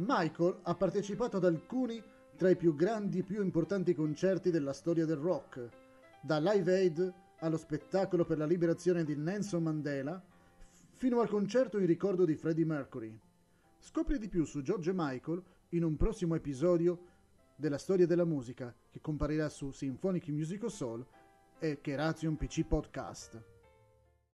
Michael ha partecipato ad alcuni tra i più grandi e più importanti concerti della storia del rock, da Live Aid allo spettacolo per la liberazione di Nelson Mandela, fino al concerto in ricordo di Freddie Mercury. Scopri di più su George Michael in un prossimo episodio della storia della musica che comparirà su Symphonic Musical Soul e Keration PC Podcast.